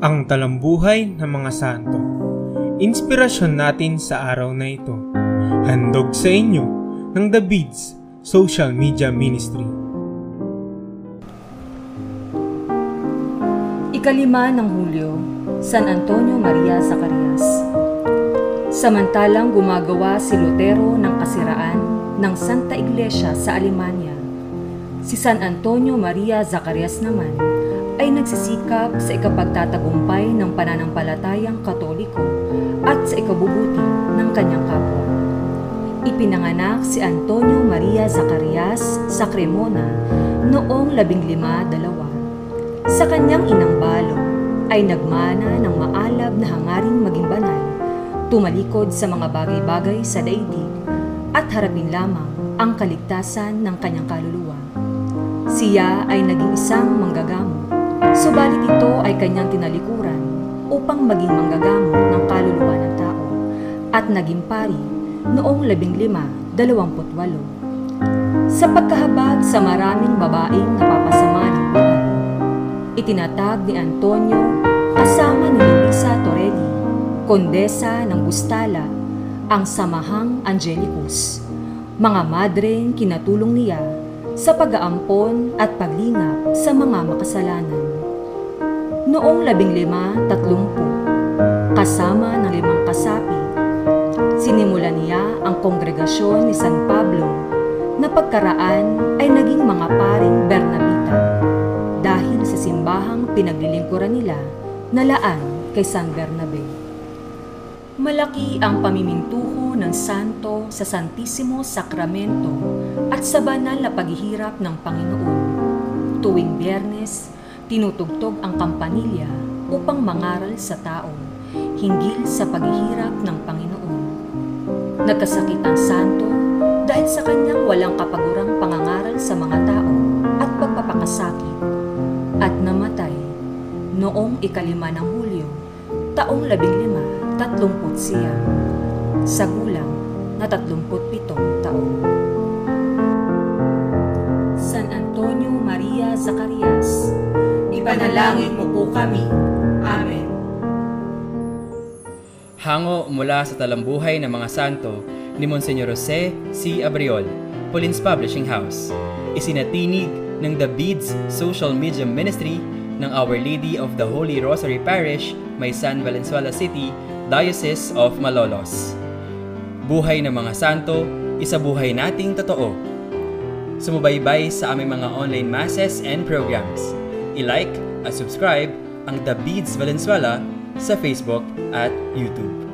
ang talambuhay ng mga santo. Inspirasyon natin sa araw na ito. Handog sa inyo ng The Beads Social Media Ministry. Ikalima ng Hulyo, San Antonio Maria Zacarias. Samantalang gumagawa si Lutero ng kasiraan ng Santa Iglesia sa Alemania, si San Antonio Maria Zacarias naman ay nagsisikap sa ikapagtatagumpay ng pananampalatayang katoliko at sa ikabubuti ng kanyang kapwa. Ipinanganak si Antonio Maria Zacarias sa Cremona noong labing lima dalawa. Sa kanyang inang balo ay nagmana ng maalab na hangaring maging banal, tumalikod sa mga bagay-bagay sa daigdig at harapin lamang ang kaligtasan ng kanyang kaluluwa. Siya ay naging isang manggagamot Subalit ito ay kanyang tinalikuran upang maging manggagamot ng kaluluwa ng tao at naging pari noong 1528. Sa pagkahabag sa maraming babaeng napapasama ng buhay, itinatag ni Antonio kasama ni Luisa Torelli, kondesa ng Bustala, ang samahang Angelicus, mga madreng kinatulong niya sa pag-aampon at paglingap sa mga makasalanan. Noong labing lima, tatlumpu, kasama ng limang kasapi, sinimulan niya ang kongregasyon ni San Pablo na pagkaraan ay naging mga paring Bernabita dahil sa simbahang pinaglilingkuran nila na laan kay San Bernabe. Malaki ang pamimintuho ng santo sa Santissimo Sacramento at sa banal na paghihirap ng Panginoon. Tuwing biyernes, tinutugtog ang kampanilya upang mangaral sa tao hinggil sa paghihirap ng Panginoon. Nagkasakit ang santo dahil sa kanyang walang kapagurang pangangaral sa mga tao at pagpapakasakit at namatay noong ikalima ng Hulyo, taong labing lima, tatlumput siya, sa gulang na tatlumput pitong taon. San Antonio Maria Zacarias, Ipanalangin mo po kami. Amen. Hango mula sa talambuhay ng mga santo ni Monsignor Jose C. Abriol, Polins Publishing House. Isinatinig ng The Beads Social Media Ministry ng Our Lady of the Holy Rosary Parish, may San Valenzuela City, Diocese of Malolos. Buhay ng mga santo, isa buhay nating totoo. Sumubaybay sa aming mga online masses and programs. I-like at subscribe ang The Beads Valenzuela sa Facebook at YouTube.